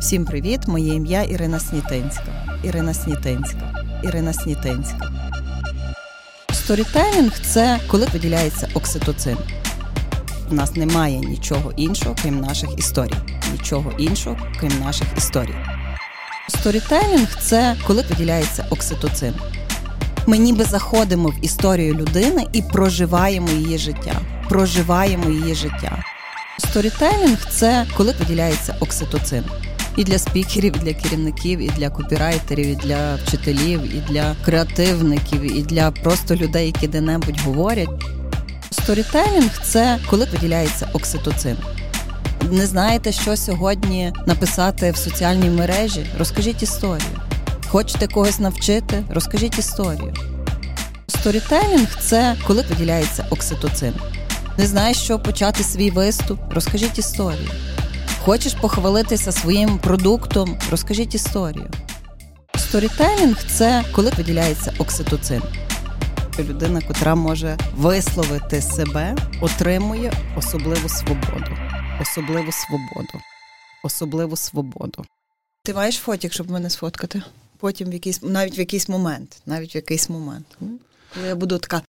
Всім привіт! Моє ім'я Ірина Снітинська. Ірина Снітинська. Ірина Снітинська. Сторітелінг це коли виділяється окситоцин. У нас немає нічого іншого, крім наших історій. Нічого іншого, крім наших історій. Сторітелінг це коли виділяється окситоцин. Ми ніби заходимо в історію людини і проживаємо її життя. Проживаємо її життя. Сторітелінг це коли виділяється окситоцин. І для спікерів, і для керівників, і для копірайтерів, і для вчителів, і для креативників, і для просто людей, які де-небудь говорять. Сторітелінг це коли виділяється окситоцин. Не знаєте, що сьогодні написати в соціальній мережі? Розкажіть історію. Хочете когось навчити? Розкажіть історію. Сторітелінг це коли виділяється окситоцин. Не знаєш, що почати свій виступ? Розкажіть історію. Хочеш похвалитися своїм продуктом? Розкажіть історію. Сторітелінг це коли виділяється окситоцин. Людина, котра може висловити себе, отримує особливу свободу. Особливу свободу. Особливу свободу. Ти маєш фотік, щоб мене сфоткати? Потім в якийсь, навіть в якийсь момент. Навіть в якийсь момент. Коли я буду така